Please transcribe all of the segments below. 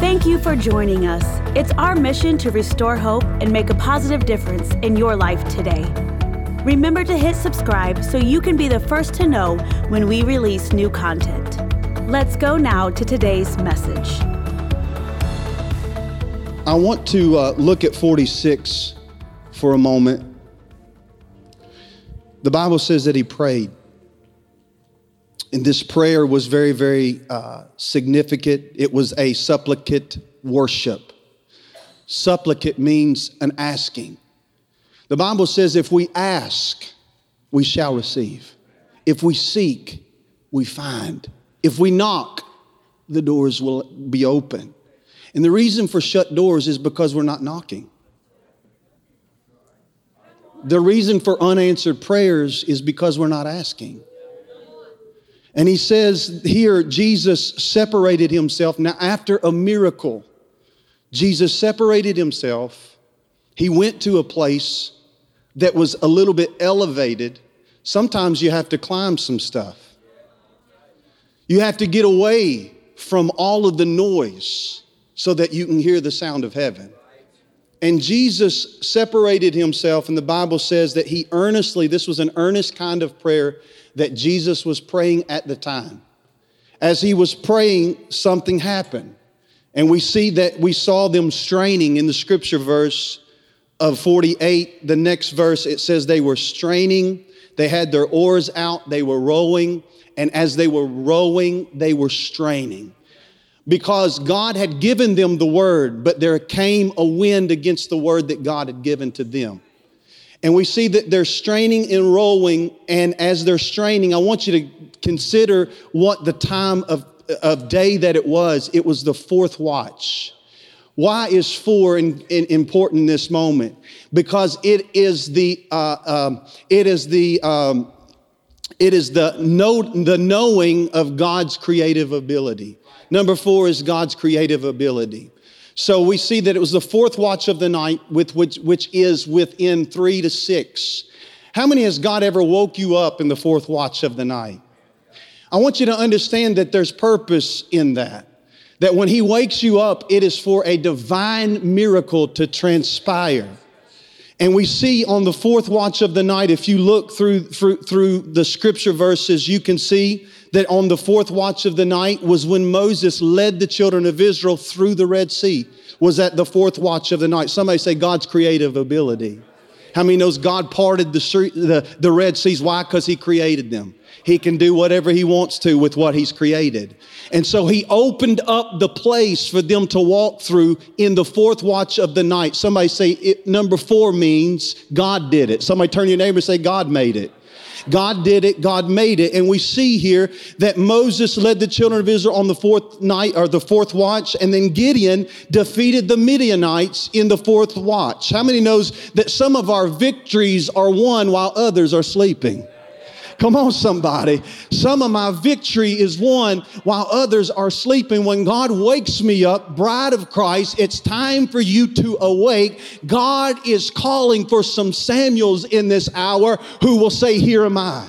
Thank you for joining us. It's our mission to restore hope and make a positive difference in your life today. Remember to hit subscribe so you can be the first to know when we release new content. Let's go now to today's message. I want to uh, look at 46 for a moment. The Bible says that he prayed. And this prayer was very, very uh, significant. It was a supplicate worship. Supplicate means an asking. The Bible says if we ask, we shall receive. If we seek, we find. If we knock, the doors will be open. And the reason for shut doors is because we're not knocking. The reason for unanswered prayers is because we're not asking. And he says here, Jesus separated himself. Now, after a miracle, Jesus separated himself. He went to a place that was a little bit elevated. Sometimes you have to climb some stuff. You have to get away from all of the noise so that you can hear the sound of heaven. And Jesus separated himself, and the Bible says that he earnestly, this was an earnest kind of prayer that Jesus was praying at the time. As he was praying, something happened. And we see that we saw them straining in the scripture verse of 48. The next verse, it says they were straining, they had their oars out, they were rowing, and as they were rowing, they were straining. Because God had given them the word, but there came a wind against the word that God had given to them. And we see that they're straining and rolling. And as they're straining, I want you to consider what the time of, of day that it was. It was the fourth watch. Why is four in, in important in this moment? Because it is the uh, um, it is the um, it is the know, the knowing of God's creative ability. Number four is God's creative ability. So we see that it was the fourth watch of the night, with which, which is within three to six. How many has God ever woke you up in the fourth watch of the night? I want you to understand that there's purpose in that. That when He wakes you up, it is for a divine miracle to transpire. And we see on the fourth watch of the night, if you look through, through, through the scripture verses, you can see that on the fourth watch of the night was when Moses led the children of Israel through the Red Sea, was at the fourth watch of the night. Somebody say God's creative ability. How many knows God parted the, the, the Red Seas? Why? Because He created them. He can do whatever He wants to with what He's created. And so He opened up the place for them to walk through in the fourth watch of the night. Somebody say, it, number four means God did it. Somebody turn your neighbor and say, God made it. God did it, God made it. And we see here that Moses led the children of Israel on the fourth night or the fourth watch, and then Gideon defeated the Midianites in the fourth watch. How many knows that some of our victories are won while others are sleeping? Come on, somebody. Some of my victory is won while others are sleeping. When God wakes me up, bride of Christ, it's time for you to awake. God is calling for some Samuels in this hour who will say, Here am I.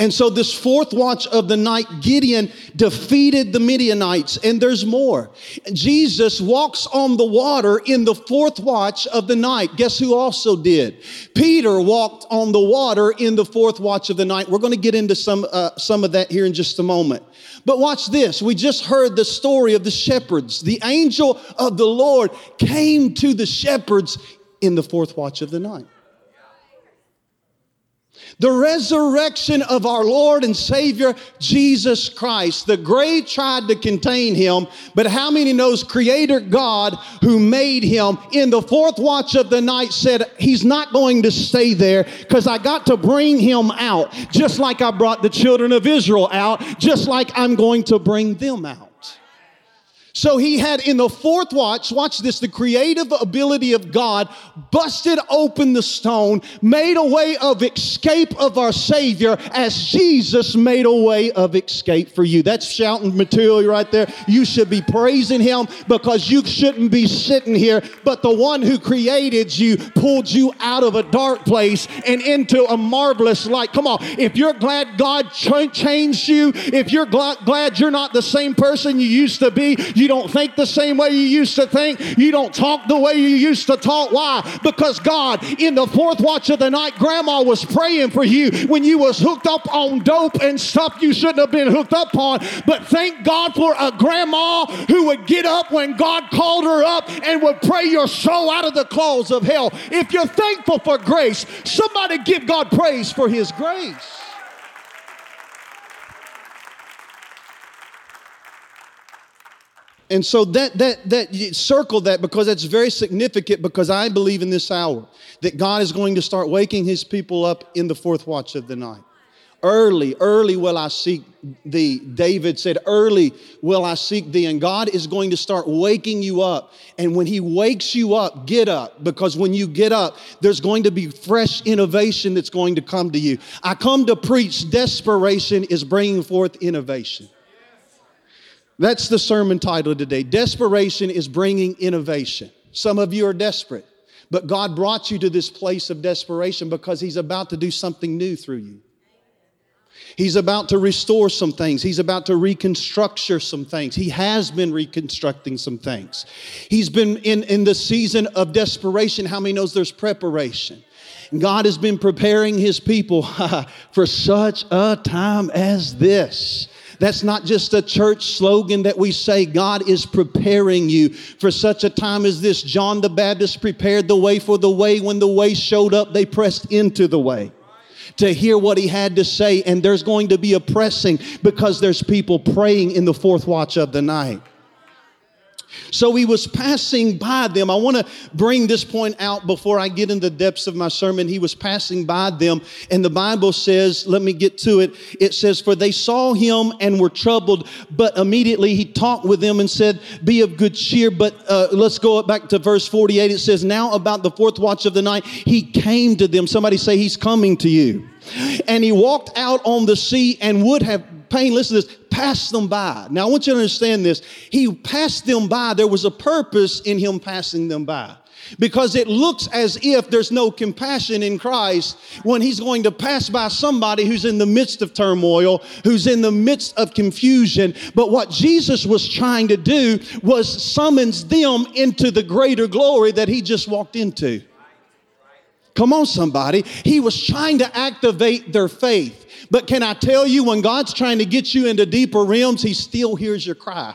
And so, this fourth watch of the night, Gideon defeated the Midianites, and there's more. Jesus walks on the water in the fourth watch of the night. Guess who also did? Peter walked on the water in the fourth watch of the night. We're going to get into some, uh, some of that here in just a moment. But watch this. We just heard the story of the shepherds. The angel of the Lord came to the shepherds in the fourth watch of the night. The resurrection of our Lord and Savior Jesus Christ. The grave tried to contain him, but how many knows Creator God who made him in the fourth watch of the night said, He's not going to stay there because I got to bring him out, just like I brought the children of Israel out, just like I'm going to bring them out. So he had in the fourth watch, watch this, the creative ability of God busted open the stone, made a way of escape of our Savior as Jesus made a way of escape for you. That's shouting material right there. You should be praising him because you shouldn't be sitting here, but the one who created you pulled you out of a dark place and into a marvelous light. Come on, if you're glad God changed you, if you're glad you're not the same person you used to be, you you don't think the same way you used to think. You don't talk the way you used to talk. Why? Because God, in the fourth watch of the night, grandma was praying for you when you was hooked up on dope and stuff you shouldn't have been hooked up on. But thank God for a grandma who would get up when God called her up and would pray your soul out of the claws of hell. If you're thankful for grace, somebody give God praise for his grace. And so that that that circle that because that's very significant because I believe in this hour that God is going to start waking his people up in the fourth watch of the night. Early, early will I seek thee. David said, Early will I seek thee. And God is going to start waking you up. And when He wakes you up, get up. Because when you get up, there's going to be fresh innovation that's going to come to you. I come to preach desperation is bringing forth innovation. That's the sermon title today. Desperation is bringing innovation. Some of you are desperate, but God brought you to this place of desperation because He's about to do something new through you. He's about to restore some things. He's about to reconstruct some things. He has been reconstructing some things. He's been in, in the season of desperation. How many knows there's preparation? God has been preparing his people for such a time as this. That's not just a church slogan that we say. God is preparing you for such a time as this. John the Baptist prepared the way for the way. When the way showed up, they pressed into the way to hear what he had to say. And there's going to be a pressing because there's people praying in the fourth watch of the night. So he was passing by them. I want to bring this point out before I get in the depths of my sermon. He was passing by them, and the Bible says, let me get to it. It says, For they saw him and were troubled, but immediately he talked with them and said, Be of good cheer. But uh, let's go back to verse 48. It says, Now about the fourth watch of the night, he came to them. Somebody say, He's coming to you. And he walked out on the sea and would have pain, listen to this, passed them by. Now, I want you to understand this. He passed them by. There was a purpose in him passing them by. Because it looks as if there's no compassion in Christ when he's going to pass by somebody who's in the midst of turmoil, who's in the midst of confusion. But what Jesus was trying to do was summons them into the greater glory that he just walked into. Come on, somebody. He was trying to activate their faith. But can I tell you, when God's trying to get you into deeper realms, He still hears your cry.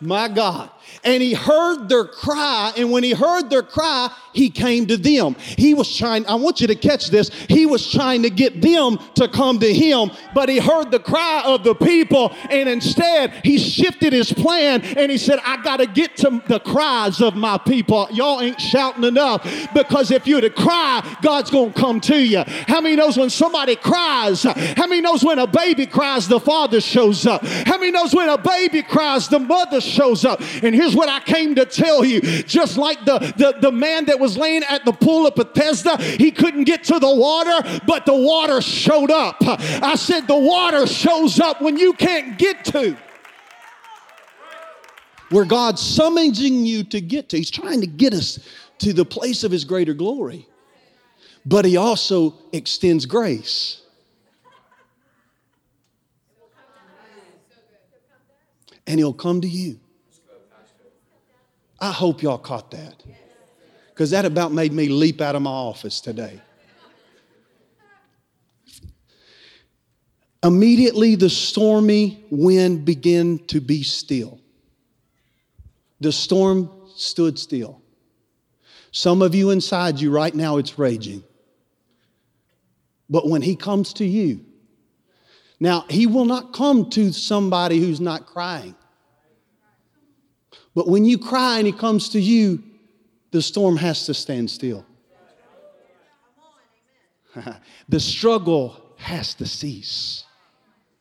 My God and he heard their cry. And when he heard their cry, he came to them. He was trying, I want you to catch this. He was trying to get them to come to him, but he heard the cry of the people. And instead, he shifted his plan and he said, I got to get to the cries of my people. Y'all ain't shouting enough because if you're to cry, God's going to come to you. How many knows when somebody cries? How many knows when a baby cries, the father shows up? How many knows when a baby cries, the mother shows up? And here's what I came to tell you. Just like the, the, the man that was laying at the pool of Bethesda, he couldn't get to the water, but the water showed up. I said, the water shows up when you can't get to where God's summoning you to get to. He's trying to get us to the place of His greater glory. But He also extends grace. And He'll come to you. I hope y'all caught that. Because that about made me leap out of my office today. Immediately, the stormy wind began to be still. The storm stood still. Some of you inside you right now, it's raging. But when he comes to you, now he will not come to somebody who's not crying. But when you cry and he comes to you, the storm has to stand still. the struggle has to cease.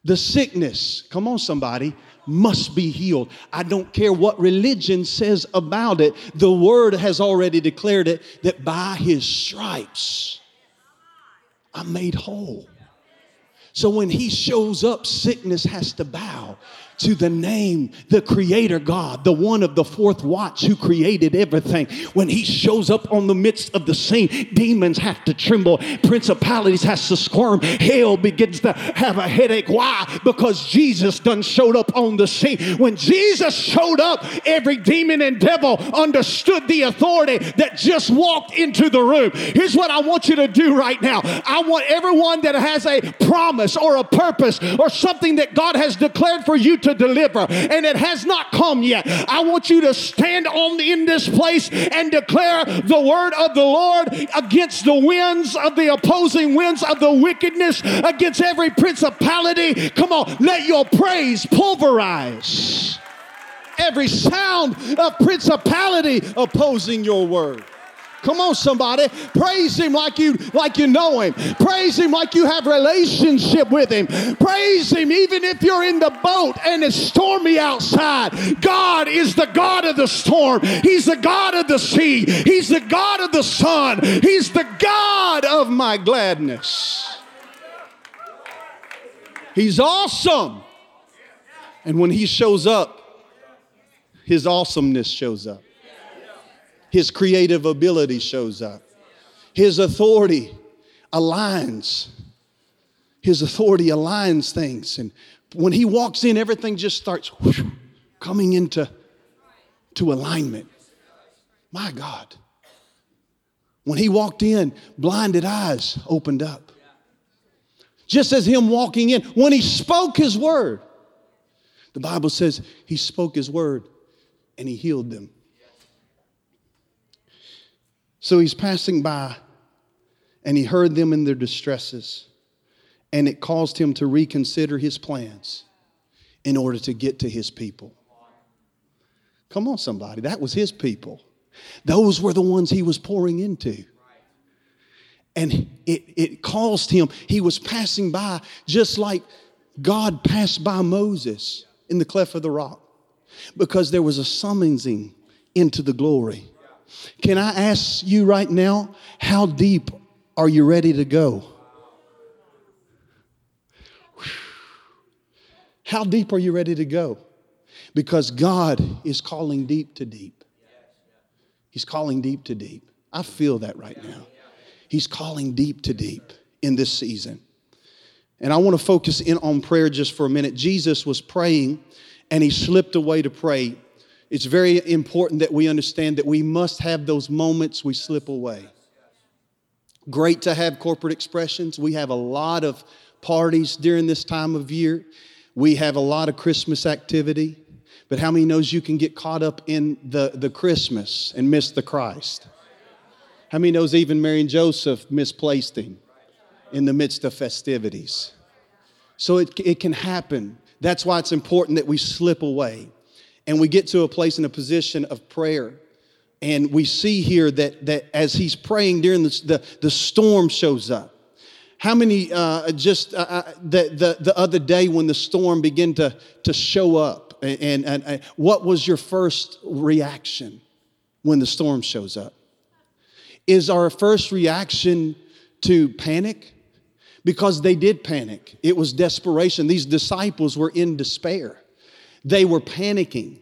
The sickness, come on, somebody, must be healed. I don't care what religion says about it. The word has already declared it that by his stripes I'm made whole. So when he shows up, sickness has to bow to the name, the creator God, the one of the fourth watch who created everything. When he shows up on the midst of the scene, demons have to tremble, principalities has to squirm, hell begins to have a headache. Why? Because Jesus done showed up on the scene. When Jesus showed up, every demon and devil understood the authority that just walked into the room. Here's what I want you to do right now. I want everyone that has a promise or a purpose or something that God has declared for you to to deliver, and it has not come yet. I want you to stand on in this place and declare the word of the Lord against the winds of the opposing winds of the wickedness, against every principality. Come on, let your praise pulverize every sound of principality opposing your word. Come on, somebody. Praise him like you like you know him. Praise him like you have relationship with him. Praise him even if you're in the boat and it's stormy outside. God is the God of the storm. He's the God of the sea. He's the God of the sun. He's the God of my gladness. He's awesome. And when he shows up, his awesomeness shows up his creative ability shows up. His authority aligns. His authority aligns things. And when he walks in, everything just starts whoosh, coming into to alignment. My God. When he walked in, blinded eyes opened up. Just as him walking in, when he spoke his word, the Bible says he spoke his word and he healed them. So he's passing by and he heard them in their distresses, and it caused him to reconsider his plans in order to get to his people. Come on, somebody. That was his people. Those were the ones he was pouring into. And it, it caused him, he was passing by just like God passed by Moses in the cleft of the rock because there was a summoning into the glory. Can I ask you right now, how deep are you ready to go? How deep are you ready to go? Because God is calling deep to deep. He's calling deep to deep. I feel that right now. He's calling deep to deep in this season. And I want to focus in on prayer just for a minute. Jesus was praying and he slipped away to pray it's very important that we understand that we must have those moments we slip away. Great to have corporate expressions. We have a lot of parties during this time of year. We have a lot of Christmas activity. But how many knows you can get caught up in the, the Christmas and miss the Christ? How many knows even Mary and Joseph misplaced him in the midst of festivities? So it, it can happen. That's why it's important that we slip away and we get to a place in a position of prayer. And we see here that, that as he's praying during the, the, the storm shows up. How many uh, just uh, uh, the, the, the other day when the storm began to, to show up and, and, and what was your first reaction when the storm shows up? Is our first reaction to panic? Because they did panic. It was desperation. These disciples were in despair they were panicking.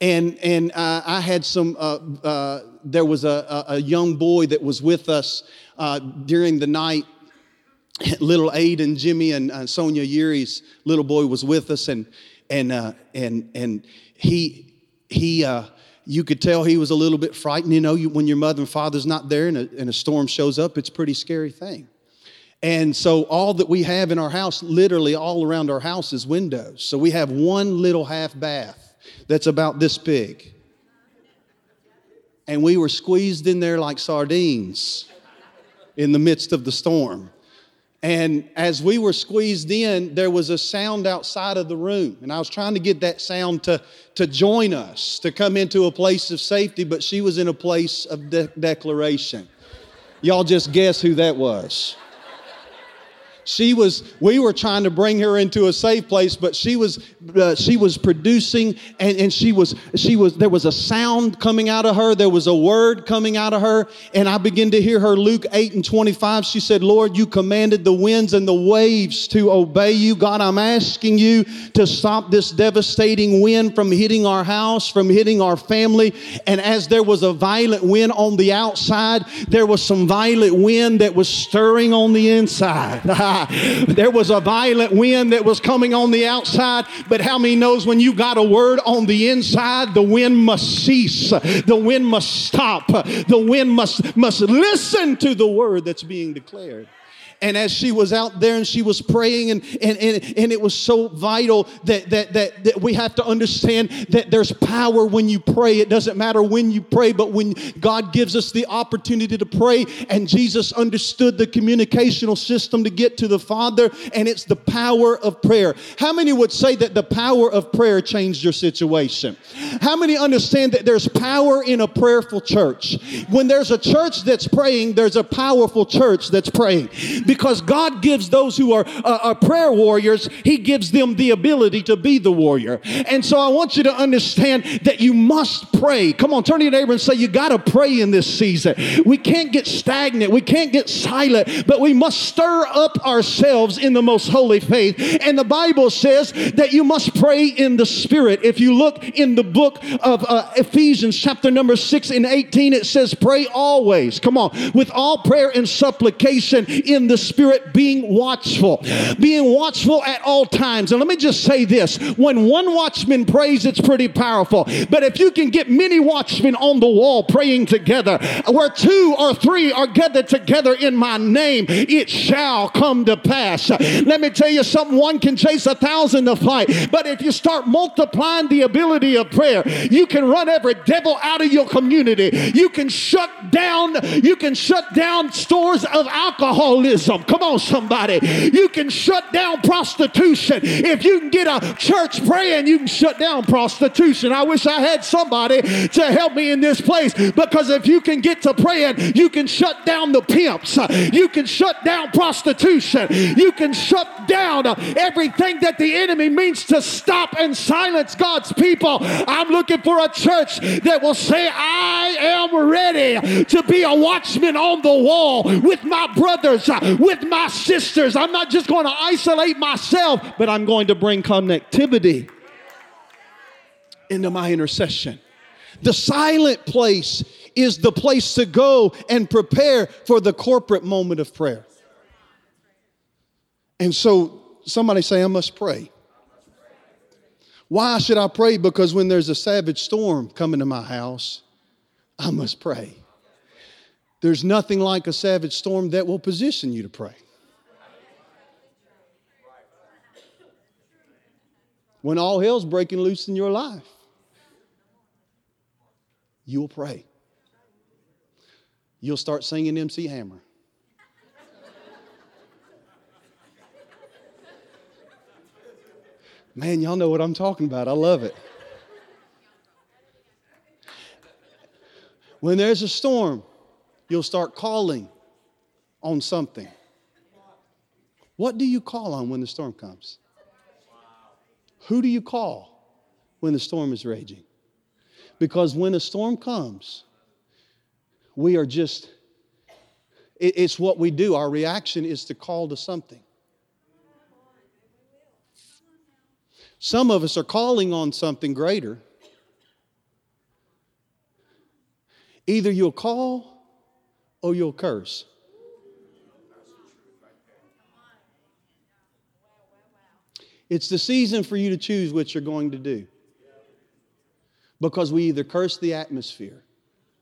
And, and uh, I had some, uh, uh, there was a, a, young boy that was with us uh, during the night. Little Aiden, Jimmy, and uh, Sonia Yuri's little boy was with us, and, and, uh, and, and he, he, you could tell he was a little bit frightened. You know, you, when your mother and father's not there and a, and a storm shows up, it's a pretty scary thing. And so, all that we have in our house, literally all around our house, is windows. So, we have one little half bath that's about this big. And we were squeezed in there like sardines in the midst of the storm. And as we were squeezed in, there was a sound outside of the room. And I was trying to get that sound to, to join us, to come into a place of safety, but she was in a place of de- declaration. Y'all just guess who that was. She was we were trying to bring her into a safe place but she was uh, she was producing and, and she was she was there was a sound coming out of her. There was a word coming out of her. And i began to hear her luke 8 and 25 she said lord you commanded the winds and the waves to obey you. God i'm asking you to stop this devastating wind from hitting our house from hitting our family. And as there was a violent wind on the outside there was some violent wind that was stirring on the inside there was a violent wind that was coming on the outside, but how many knows when you got a word on the inside, the wind must cease, the wind must stop, the wind must must listen to the word that's being declared. And as she was out there and she was praying, and, and, and, and it was so vital that, that, that, that we have to understand that there's power when you pray. It doesn't matter when you pray, but when God gives us the opportunity to pray, and Jesus understood the communicational system to get to the Father, and it's the power of prayer. How many would say that the power of prayer changed your situation? How many understand that there's power in a prayerful church? When there's a church that's praying, there's a powerful church that's praying because God gives those who are, uh, are prayer warriors, He gives them the ability to be the warrior. And so I want you to understand that you must pray. Come on, turn to your neighbor and say, You got to pray in this season. We can't get stagnant, we can't get silent, but we must stir up ourselves in the most holy faith. And the Bible says that you must pray in the Spirit. If you look in the book of uh, Ephesians, chapter number 6 and 18, it says, Pray always. Come on, with all prayer and supplication in the the Spirit being watchful, being watchful at all times. And let me just say this when one watchman prays, it's pretty powerful. But if you can get many watchmen on the wall praying together, where two or three are gathered together in my name, it shall come to pass. Let me tell you something one can chase a thousand to fight, but if you start multiplying the ability of prayer, you can run every devil out of your community. You can shut down, you can shut down stores of alcoholism Come on, somebody. You can shut down prostitution. If you can get a church praying, you can shut down prostitution. I wish I had somebody to help me in this place because if you can get to praying, you can shut down the pimps. You can shut down prostitution. You can shut down everything that the enemy means to stop and silence God's people. I'm looking for a church that will say, I am ready to be a watchman on the wall with my brothers, with my sisters. I'm not just going to isolate myself, but I'm going to bring connectivity into my intercession. The silent place is the place to go and prepare for the corporate moment of prayer. And so somebody say, I must pray. Why should I pray? Because when there's a savage storm coming to my house, I must pray. There's nothing like a savage storm that will position you to pray. When all hell's breaking loose in your life, you'll pray. You'll start singing MC Hammer. Man, y'all know what I'm talking about. I love it. When there's a storm, you'll start calling on something. What do you call on when the storm comes? Who do you call when the storm is raging? Because when a storm comes, we are just, it's what we do. Our reaction is to call to something. Some of us are calling on something greater. Either you'll call or you'll curse. It's the season for you to choose what you're going to do. Because we either curse the atmosphere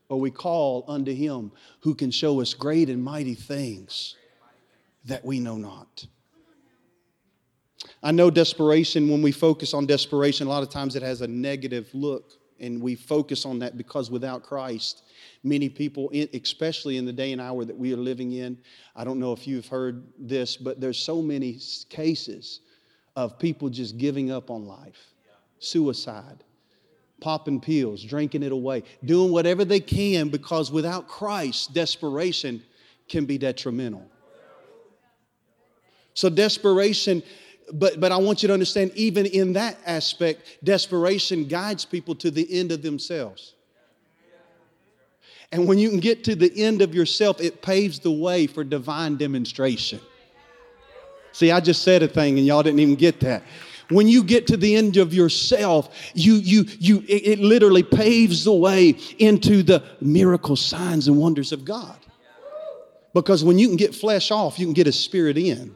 or we call unto him who can show us great and mighty things that we know not. I know desperation, when we focus on desperation, a lot of times it has a negative look, and we focus on that because without Christ, many people, especially in the day and hour that we are living in. I don't know if you've heard this, but there's so many cases of people just giving up on life, suicide, popping pills, drinking it away, doing whatever they can because without Christ, desperation can be detrimental. So desperation, but but I want you to understand, even in that aspect, desperation guides people to the end of themselves. And when you can get to the end of yourself, it paves the way for divine demonstration. See, I just said a thing and y'all didn't even get that. When you get to the end of yourself, you, you, you, it, it literally paves the way into the miracle signs and wonders of God. Because when you can get flesh off, you can get a spirit in.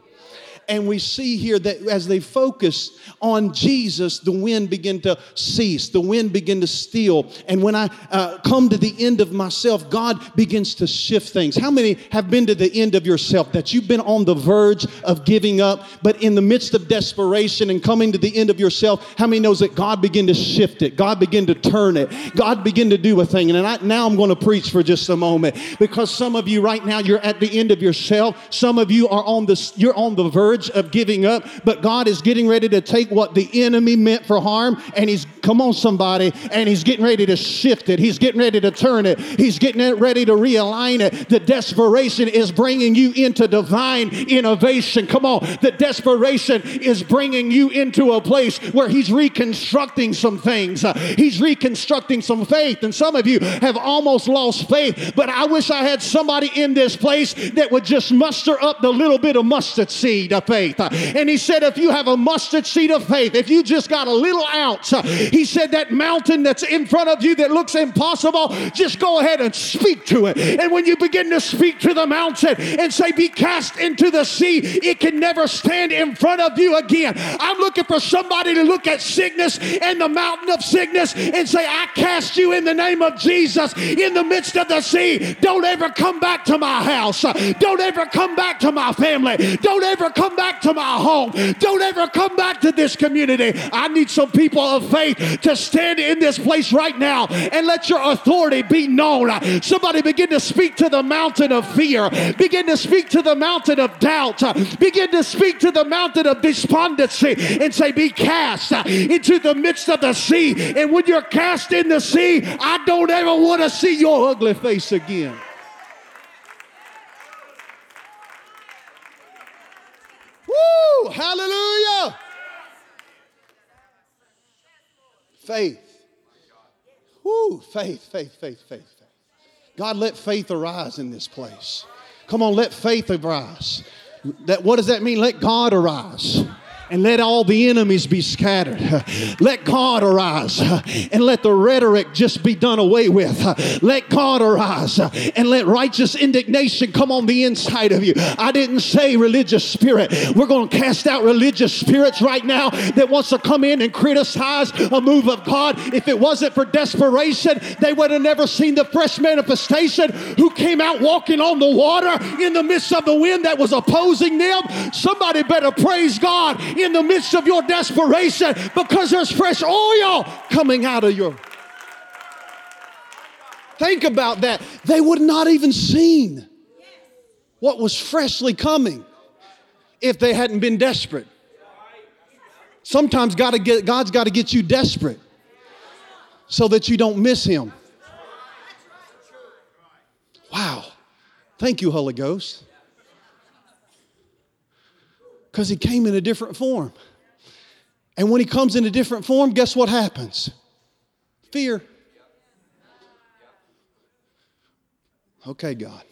And we see here that as they focus on Jesus, the wind began to cease, the wind began to steal. And when I uh, come to the end of myself, God begins to shift things. How many have been to the end of yourself that you've been on the verge of giving up, but in the midst of desperation and coming to the end of yourself, how many knows that God began to shift it? God began to turn it. God began to do a thing. And I, now I'm going to preach for just a moment because some of you right now you're at the end of yourself. Some of you are on the you're on the verge verge of giving up, but God is getting ready to take what the enemy meant for harm and He's, come on, somebody, and He's getting ready to shift it. He's getting ready to turn it. He's getting ready to realign it. The desperation is bringing you into divine innovation. Come on, the desperation is bringing you into a place where He's reconstructing some things. Uh, he's reconstructing some faith, and some of you have almost lost faith, but I wish I had somebody in this place that would just muster up the little bit of mustard seed of faith. And he said, if you have a mustard seed of faith, if you just got a little ounce, he said, that mountain that's in front of you that looks impossible, just go ahead and speak to it. And when you begin to speak to the mountain and say, be cast into the sea, it can never stand in front of you again. I'm looking for somebody to look at sickness and the mountain of sickness and say, I cast you in the name of Jesus in the midst of the sea. Don't ever come back to my house. Don't ever come back to my family. Don't ever come back to my home. Don't ever come back to this community. I need some people of faith to stand in this place right now and let your authority be known. Somebody begin to speak to the mountain of fear, begin to speak to the mountain of doubt, begin to speak to the mountain of despondency and say, Be cast into the midst of the sea. And when you're cast in the sea, I don't ever want to see your ugly face again. Woo! Hallelujah! Faith. Woo! Faith, faith, faith, faith, faith. God, let faith arise in this place. Come on, let faith arise. That, what does that mean? Let God arise and let all the enemies be scattered. Let God arise and let the rhetoric just be done away with. Let God arise and let righteous indignation come on the inside of you. I didn't say religious spirit. We're going to cast out religious spirits right now that wants to come in and criticize a move of God. If it wasn't for desperation, they would have never seen the fresh manifestation who came out walking on the water in the midst of the wind that was opposing them. Somebody better praise God in the midst of your desperation because there's fresh oil coming out of your. Think about that. They would not even seen what was freshly coming if they hadn't been desperate. Sometimes God get, God's got to get you desperate so that you don't miss Him. Wow. Thank you, Holy Ghost because he came in a different form. And when he comes in a different form, guess what happens? Fear. Okay, God.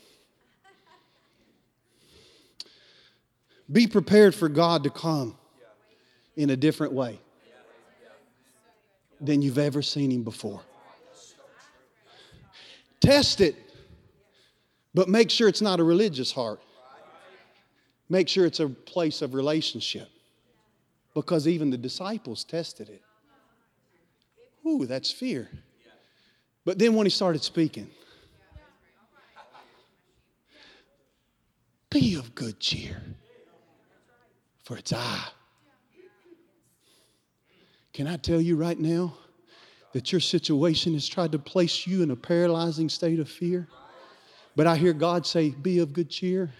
Be prepared for God to come in a different way than you've ever seen him before. Test it, but make sure it's not a religious heart. Make sure it's a place of relationship. Because even the disciples tested it. Ooh, that's fear. But then when he started speaking, be of good cheer, for it's I. Can I tell you right now that your situation has tried to place you in a paralyzing state of fear? But I hear God say, Be of good cheer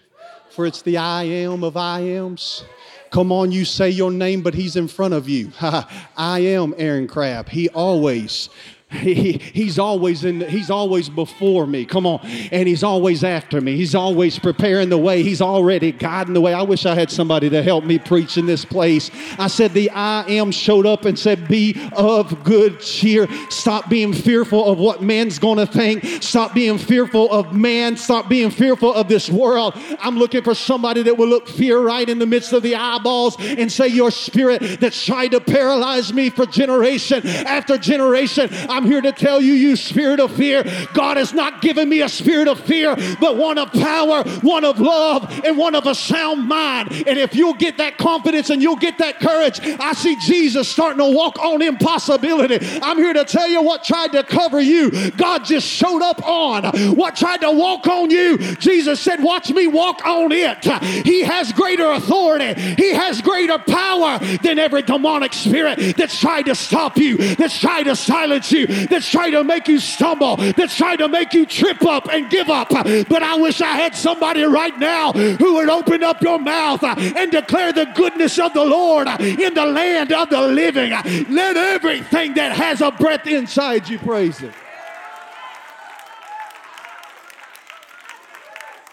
for it's the I am of I ams. Come on, you say your name, but he's in front of you. I am Aaron Crabb. He always He, he's always in he's always before me. Come on. And he's always after me. He's always preparing the way. He's already guiding the way. I wish i had somebody to help me preach in this place. I said the i am showed up and said be of good cheer. Stop being fearful of what man's gonna think. Stop being fearful of man. Stop being fearful of this world. I'm looking for somebody that will look fear right in the midst of the eyeballs and say your spirit that's tried to paralyze me for generation after generation I'm here to tell you, you spirit of fear, God has not given me a spirit of fear, but one of power, one of love, and one of a sound mind. And if you'll get that confidence and you'll get that courage, I see Jesus starting to walk on impossibility. I'm here to tell you what tried to cover you, God just showed up on. What tried to walk on you, Jesus said, Watch me walk on it. He has greater authority, He has greater power than every demonic spirit that's tried to stop you, that's tried to silence you, that's trying to make you stumble, that's trying to make you trip up and give up. But I wish I had somebody right now who would open up your mouth and declare the goodness of the Lord in the land of the living. Let everything that has a breath inside you praise Him.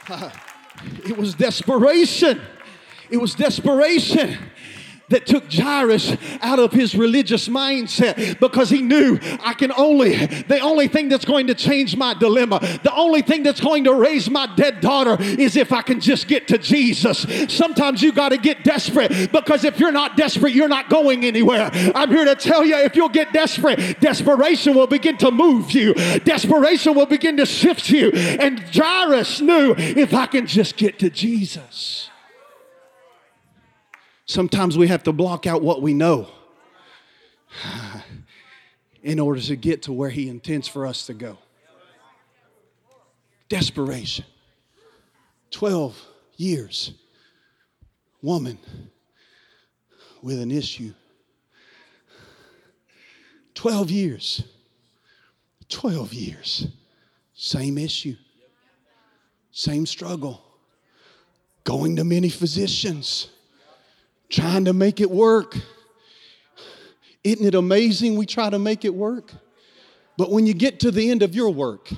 It was desperation. It was desperation that took Jairus out of his religious mindset because he knew I can only, the only thing that's going to change my dilemma, the only thing that's going to raise my dead daughter is if I can just get to Jesus. Sometimes you got to get desperate because if you're not desperate, you're not going anywhere. I'm here to tell you if you'll get desperate, desperation will begin to move you, desperation will begin to shift you. And Jairus knew if I can just get to Jesus. Sometimes we have to block out what we know in order to get to where He intends for us to go. Desperation. 12 years. Woman with an issue. 12 years. 12 years. Same issue. Same struggle. Going to many physicians trying to make it work. Isn't it amazing we try to make it work? But when you get to the end of your work,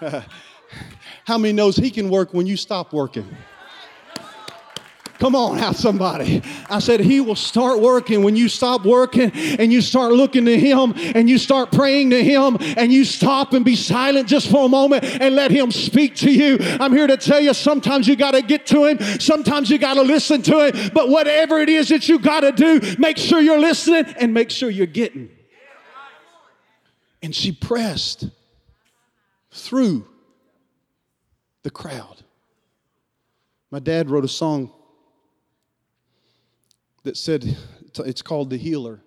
how many knows he can work when you stop working? Come on out, somebody. I said, He will start working when you stop working and you start looking to Him and you start praying to Him and you stop and be silent just for a moment and let Him speak to you. I'm here to tell you sometimes you got to get to Him, sometimes you got to listen to Him, but whatever it is that you got to do, make sure you're listening and make sure you're getting. And she pressed through the crowd. My dad wrote a song that said, it's called The Healer.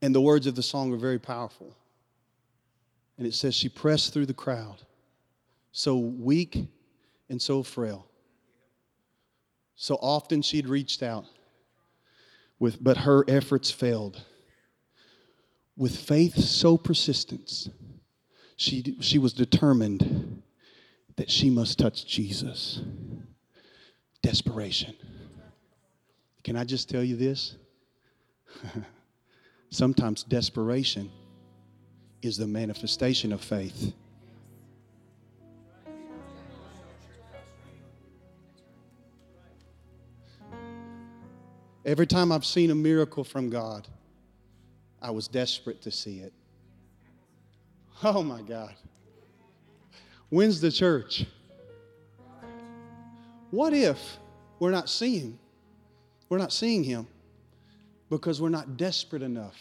And the words of the song are very powerful. And it says, She pressed through the crowd, so weak and so frail. So often she'd reached out, with, but her efforts failed. With faith so persistent, she, she was determined that she must touch Jesus. Desperation. Can I just tell you this? Sometimes desperation is the manifestation of faith. Every time I've seen a miracle from God, I was desperate to see it. Oh my God. When's the church? What if we're not seeing we're not seeing Him because we're not desperate enough.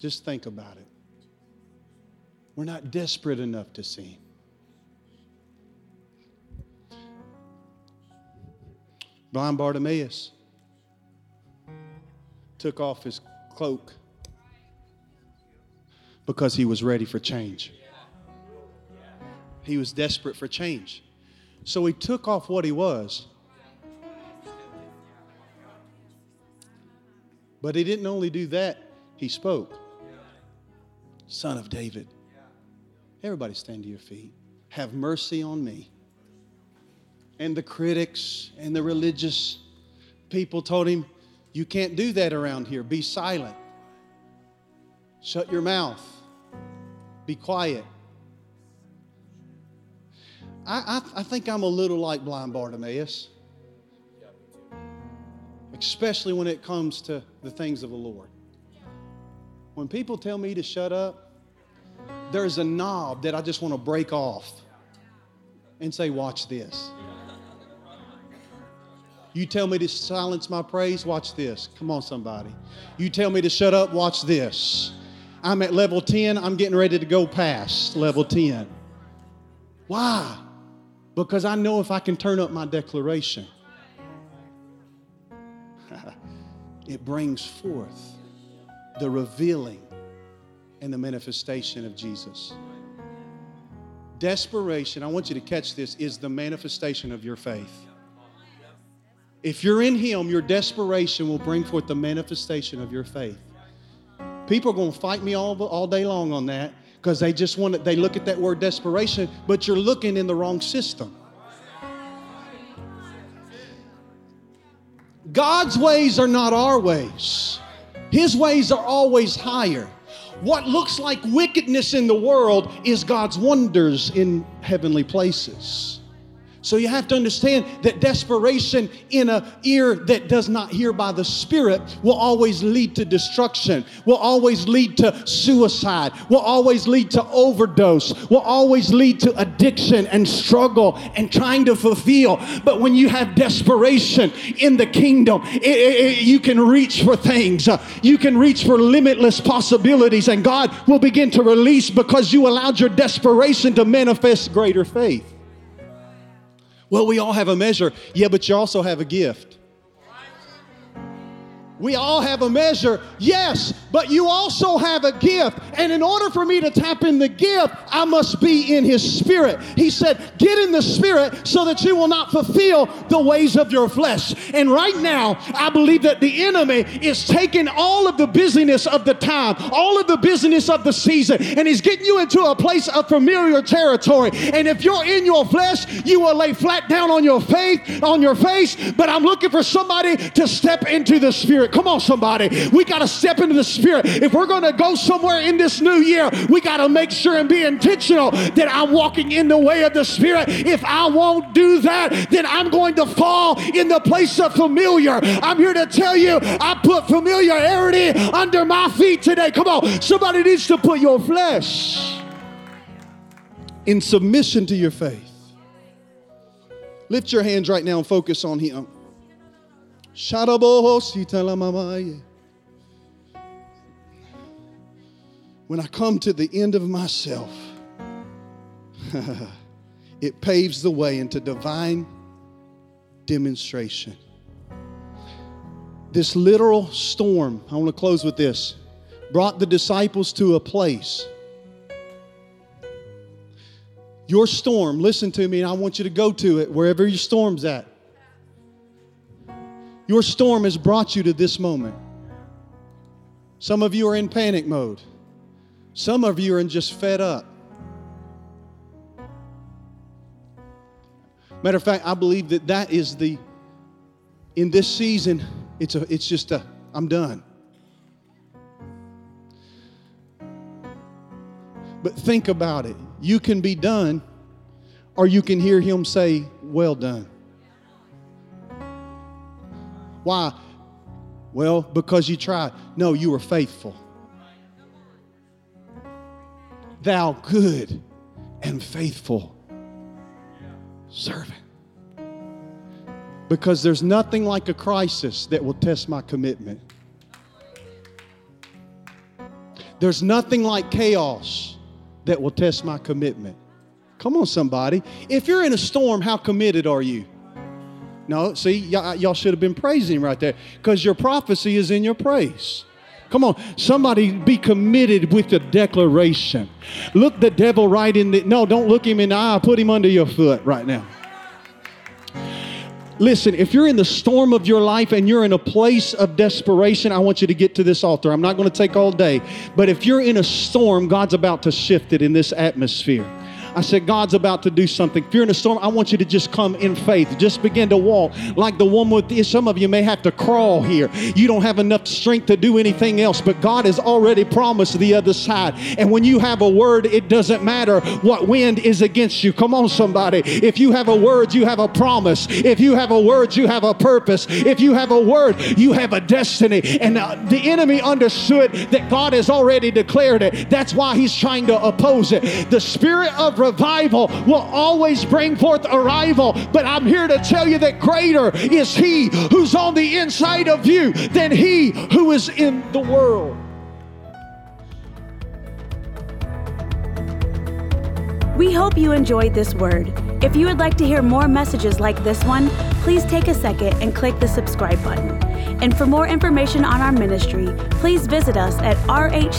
Just think about it. We're not desperate enough to see Him. Blind Bartimaeus took off his cloak because he was ready for change. He was desperate for change. So he took off what he was. But he didn't only do that, he spoke. Son of David. Everybody stand to your feet. Have mercy on me. And the critics and the religious people told him, You can't do that around here. Be silent. Shut your mouth. Be quiet. I, I, I think I'm a little like blind Bartimaeus, especially when it comes to the things of the Lord. When people tell me to shut up, there's a knob that I just want to break off and say, Watch this. You tell me to silence my praise, watch this. Come on, somebody. You tell me to shut up, watch this. I'm at level 10, I'm getting ready to go past level 10. Why? Because I know if I can turn up my declaration, it brings forth the revealing and the manifestation of Jesus. Desperation, I want you to catch this, is the manifestation of your faith. If you're in Him, your desperation will bring forth the manifestation of your faith. People are going to fight me all, all day long on that because they just want to, they look at that word desperation, but you're looking in the wrong system. God's ways are not our ways. His ways are always higher. What looks like wickedness in the world is God's wonders in heavenly places. So you have to understand that desperation in an ear that does not hear by the Spirit will always lead to destruction, will always lead to suicide, will always lead to overdose, will always lead to addiction and struggle and trying to fulfill. But when you have desperation in the kingdom, it, it, it, you can reach for things, uh, you can reach for limitless possibilities, and God will begin to release because you allowed your desperation to manifest greater faith. Well, we all have a measure. Yeah, but you also have a gift. We all have a measure, yes, but you also have a gift. And in order for me to tap in the gift, I must be in His Spirit. He said, Get in the Spirit so that you will not fulfill the ways of your flesh. And right now, I believe that the enemy is taking all of the busyness of the time, all of the busyness of the season, and he's getting you into a place of familiar territory. And if you're in your flesh, you will lay flat down on your faith, on your face. But I'm looking for somebody to step into the Spirit. Come on, somebody. We got to step into the Spirit. If we're going to go somewhere in this new year, we got to make sure and be intentional that I'm walking in the way of the Spirit. If I won't do that, then I'm going to fall in the place of familiar. I'm here to tell you, I put familiarity under my feet today. Come on, somebody needs to put your flesh in submission to your faith. Lift your hands right now and focus on Him. When I come to the end of myself, it paves the way into divine demonstration. This literal storm, I want to close with this, brought the disciples to a place. Your storm, listen to me, and I want you to go to it wherever your storm's at. Your storm has brought you to this moment. Some of you are in panic mode. Some of you are just fed up. Matter of fact, I believe that that is the, in this season, it's, a, it's just a, I'm done. But think about it. You can be done, or you can hear him say, Well done. Why? Well, because you tried. No, you were faithful. Thou good and faithful servant. Because there's nothing like a crisis that will test my commitment. There's nothing like chaos that will test my commitment. Come on, somebody. If you're in a storm, how committed are you? No, see, y'all, y'all should have been praising right there because your prophecy is in your praise. Come on, somebody be committed with the declaration. Look the devil right in the, no, don't look him in the eye, put him under your foot right now. Listen, if you're in the storm of your life and you're in a place of desperation, I want you to get to this altar. I'm not going to take all day, but if you're in a storm, God's about to shift it in this atmosphere. I said, God's about to do something. If you're in a storm, I want you to just come in faith. Just begin to walk like the woman with this. Some of you may have to crawl here. You don't have enough strength to do anything else, but God has already promised the other side. And when you have a word, it doesn't matter what wind is against you. Come on, somebody. If you have a word, you have a promise. If you have a word, you have a purpose. If you have a word, you have a destiny. And uh, the enemy understood that God has already declared it. That's why he's trying to oppose it. The spirit of revival will always bring forth arrival. But I'm here to tell you that greater is he who's on the inside of you than he who is in the world. We hope you enjoyed this word. If you would like to hear more messages like this one, please take a second and click the subscribe button. And for more information on our ministry, please visit us at rhctn.com.